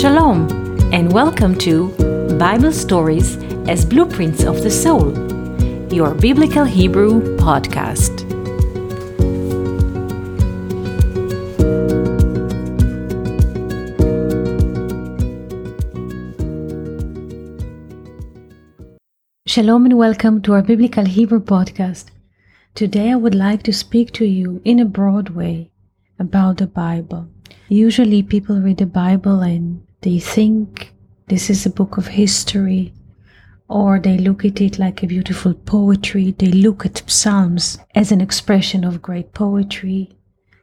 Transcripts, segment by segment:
Shalom, and welcome to Bible Stories as Blueprints of the Soul, your Biblical Hebrew podcast. Shalom and welcome to our Biblical Hebrew podcast. Today I would like to speak to you in a broad way about the Bible. Usually people read the Bible and they think this is a book of history or they look at it like a beautiful poetry. They look at Psalms as an expression of great poetry.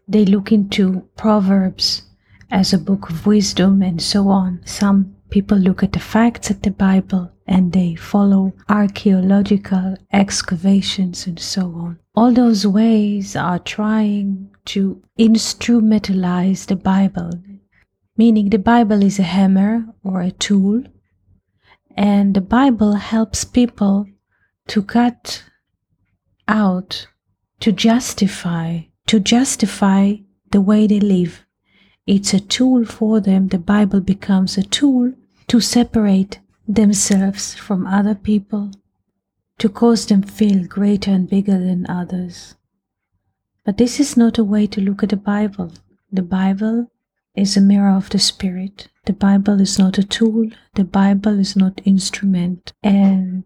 They look into Proverbs as a book of wisdom and so on. Some people look at the facts of the Bible and they follow archaeological excavations and so on. All those ways are trying to instrumentalize the Bible, meaning the Bible is a hammer or a tool, and the Bible helps people to cut out, to justify, to justify the way they live. It's a tool for them. The Bible becomes a tool to separate themselves from other people to cause them feel greater and bigger than others. But this is not a way to look at the Bible. The Bible is a mirror of the Spirit. The Bible is not a tool. The Bible is not instrument. And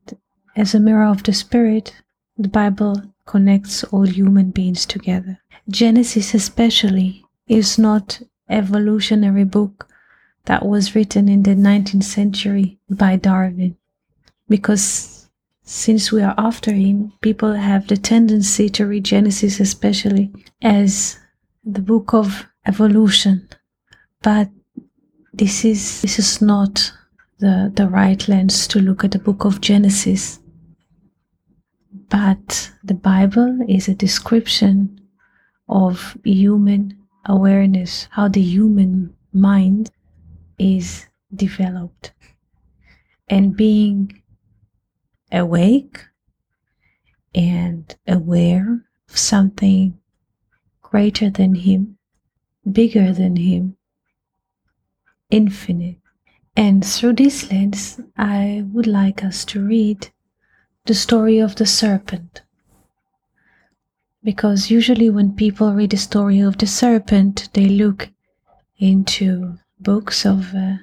as a mirror of the Spirit, the Bible connects all human beings together. Genesis especially is not evolutionary book that was written in the 19th century by Darwin. Because since we are after him, people have the tendency to read Genesis, especially as the book of evolution. But this is this is not the, the right lens to look at the book of Genesis. But the Bible is a description of human awareness, how the human mind is developed. And being awake and aware of something greater than him, bigger than him, infinite. And through this lens, I would like us to read the story of the serpent. Because usually, when people read the story of the serpent, they look into books of uh,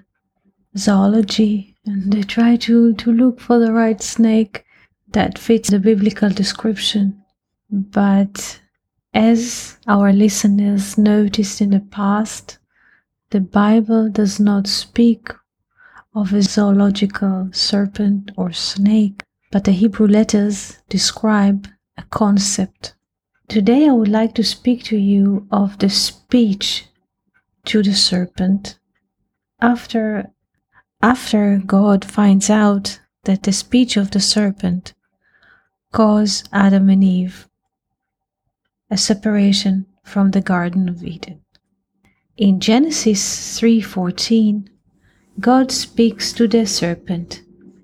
zoology and they try to, to look for the right snake that fits the biblical description. But as our listeners noticed in the past, the Bible does not speak of a zoological serpent or snake, but the Hebrew letters describe a concept. Today I would like to speak to you of the speech to the serpent after after God finds out that the speech of the serpent caused Adam and Eve a separation from the Garden of Eden. In Genesis 3:14, God speaks to the serpent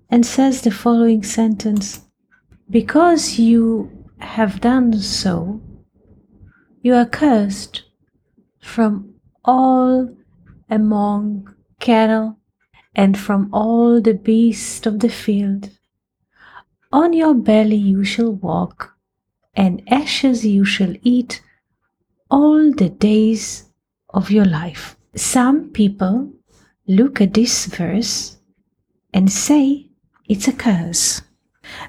and says the following sentence: Because you have done so, you are cursed from all among cattle, and from all the beasts of the field. On your belly you shall walk, and ashes you shall eat all the days of your life. Some people look at this verse and say it's a curse.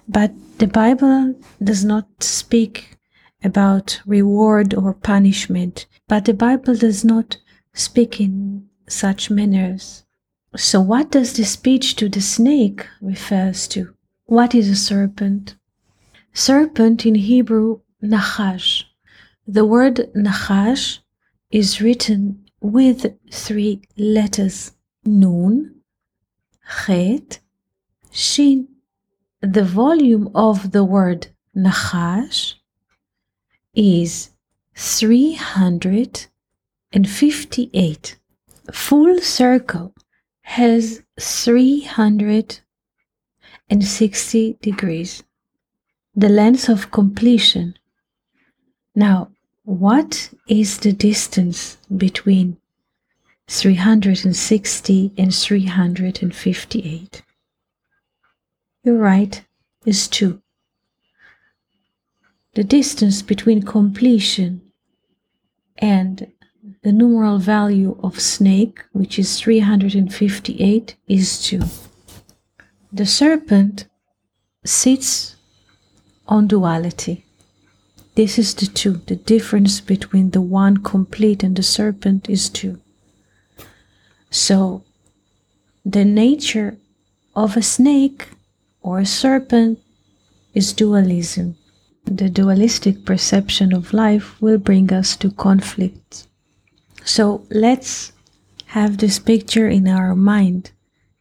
But the Bible does not speak about reward or punishment, but the Bible does not speak in such manners. So, what does the speech to the snake refers to? What is a serpent? Serpent in Hebrew, nachash. The word nachash is written with three letters nun, chet, shin. The volume of the word nachash is 358 full circle has 360 degrees, the length of completion. Now, what is the distance between 360 and 358. You're right is 2. The distance between completion and the numeral value of snake, which is 358, is 2. The serpent sits on duality. This is the 2. The difference between the one complete and the serpent is 2. So, the nature of a snake or a serpent is dualism. The dualistic perception of life will bring us to conflict. So let's have this picture in our mind.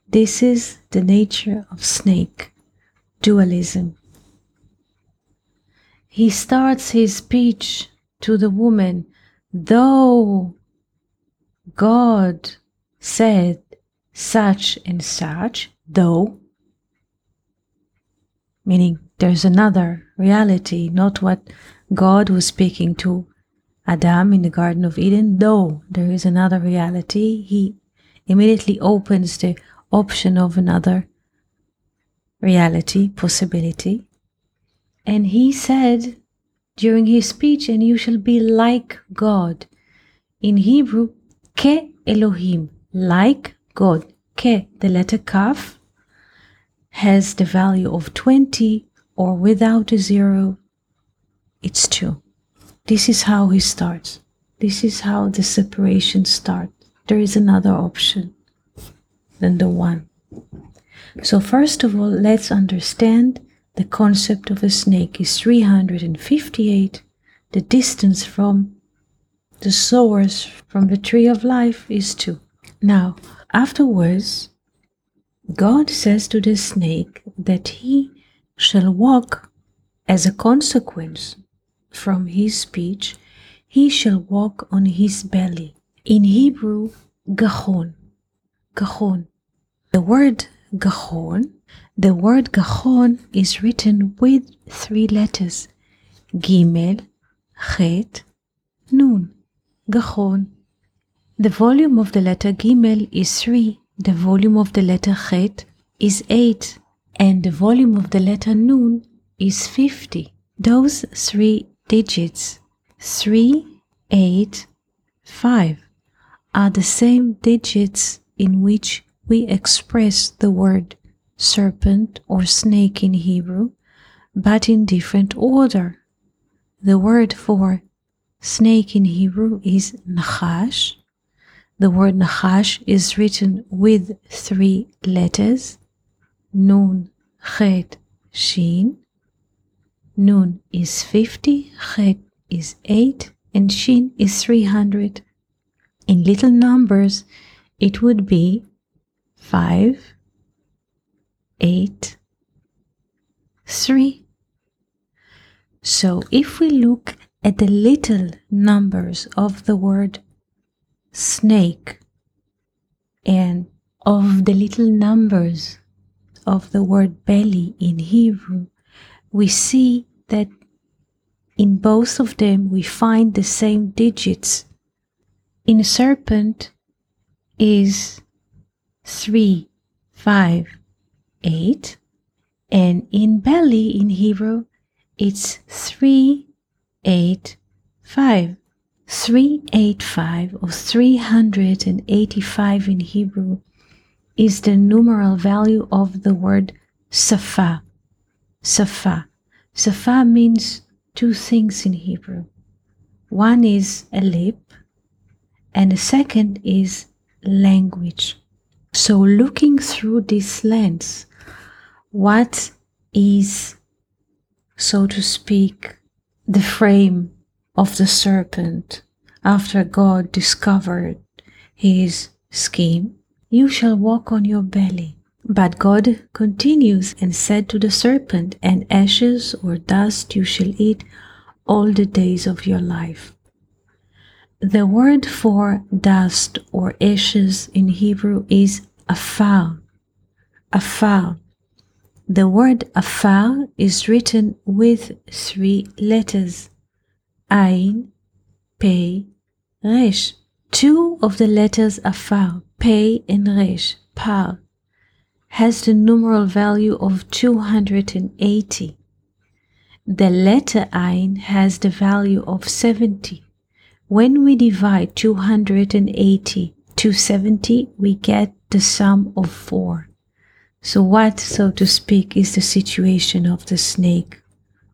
This is the nature of snake, dualism. He starts his speech to the woman, though God said such and such, though meaning there's another reality, not what God was speaking to Adam in the Garden of Eden, though there is another reality, he immediately opens the option of another reality, possibility. And he said during his speech, and you shall be like God. In Hebrew, ke Elohim, like God. Ke, the letter kaf, has the value of 20 or without a zero, it's 2. This is how he starts. This is how the separation starts. There is another option than the one. So, first of all, let's understand the concept of a snake is 358. The distance from the source, from the tree of life, is 2. Now, afterwards, God says to the snake that he shall walk as a consequence from his speech, he shall walk on his belly. In Hebrew, gachon. Gachon. The word gachon, the word gachon is written with three letters. Gimel, Chet, Nun. Gachon. The volume of the letter Gimel is 3 the volume of the letter Chet is 8 and the volume of the letter Nun is 50. Those three digits, 3, 8, 5, are the same digits in which we express the word serpent or snake in Hebrew, but in different order. The word for snake in Hebrew is nachash, the word Nachash is written with three letters Nun, Chet, Shin. Nun is 50, Chet is 8, and Shin is 300. In little numbers, it would be 5, 8, 3. So if we look at the little numbers of the word snake and of the little numbers of the word belly in Hebrew, we see that in both of them we find the same digits. In serpent is 3, 5, 8, and in belly in Hebrew it's 3, 8, 5. 385 or 385 in Hebrew is the numeral value of the word safa. Safa. Safa means two things in Hebrew. One is a lip, and the second is language. So, looking through this lens, what is, so to speak, the frame of the serpent after God discovered his scheme, you shall walk on your belly. But God continues and said to the serpent, And ashes or dust you shall eat all the days of your life. The word for dust or ashes in Hebrew is afar. Afar. The word afar is written with three letters Ain, Pei, Resh. Two of the letters afar, pei and resh, par, has the numeral value of 280. The letter ein has the value of 70. When we divide 280 to 70, we get the sum of 4. So, what, so to speak, is the situation of the snake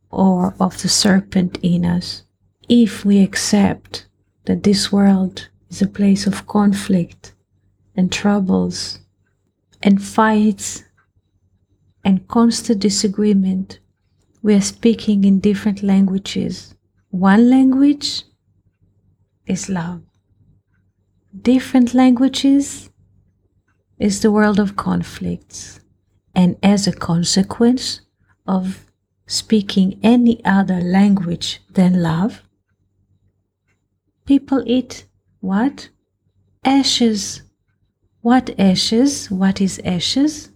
or of the serpent in us? If we accept that this world is a place of conflict and troubles and fights and constant disagreement, we are speaking in different languages. One language is love. Different languages is the world of conflicts. And as a consequence of speaking any other language than love, people eat what? Ashes what ashes? What is ashes?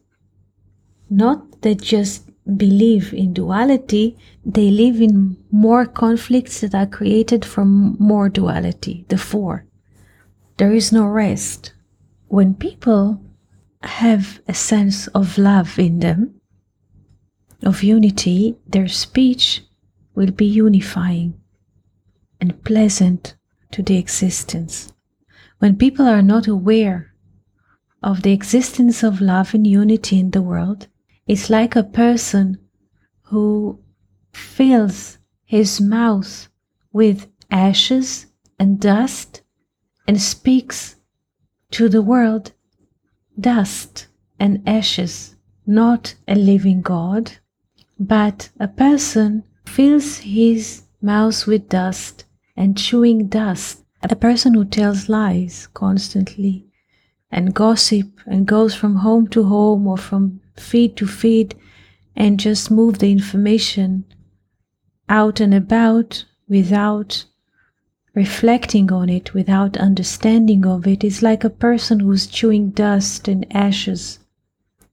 Not that just believe in duality, they live in more conflicts that are created from more duality, the four. There is no rest. When people have a sense of love in them, of unity, their speech will be unifying and pleasant to the existence. When people are not aware of the existence of love and unity in the world is like a person who fills his mouth with ashes and dust and speaks to the world dust and ashes, not a living God, but a person fills his mouth with dust and chewing dust, a person who tells lies constantly and gossip and goes from home to home or from feed to feed and just move the information out and about without reflecting on it, without understanding of it, is like a person who's chewing dust and ashes.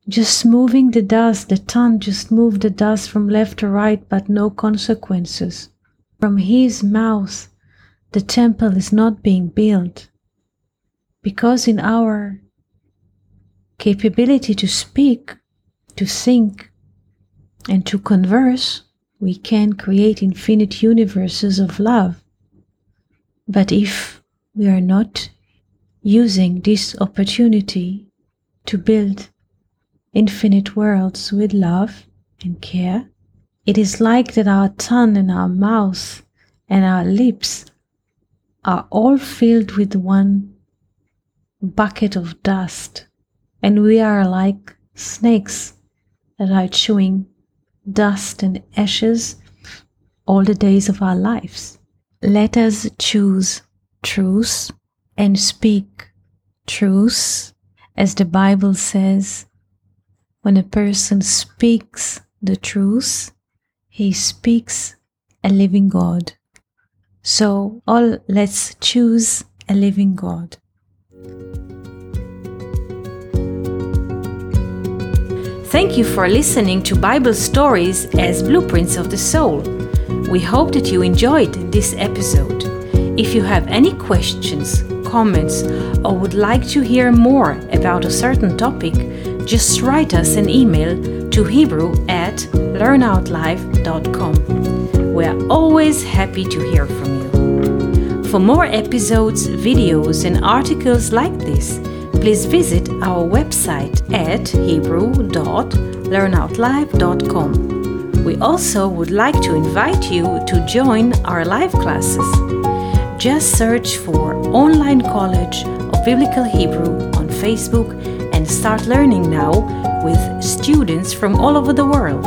Just moving the dust, the tongue just move the dust from left to right, but no consequences. From his mouth, the temple is not being built because in our capability to speak, to think, and to converse, we can create infinite universes of love. But if we are not using this opportunity to build infinite worlds with love and care, it is like that our tongue and our mouth and our lips are all filled with one bucket of dust, and we are like snakes that are chewing dust and ashes all the days of our lives. Let us choose truth and speak truth, as the Bible says. When a person speaks the truth, he speaks a living God. So, all let's choose a living God. Thank you for listening to Bible stories as blueprints of the soul. We hope that you enjoyed this episode. If you have any questions, comments, or would like to hear more about a certain topic, just write us an email to hebrew at learnoutlive.com. We are always happy to hear from you. For more episodes, videos, and articles like this, please visit our website at hebrew.learnoutlive.com. We also would like to invite you to join our live classes. Just search for Online College of Biblical Hebrew on Facebook and start learning now with students from all over the world.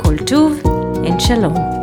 Kol Tuv and Shalom.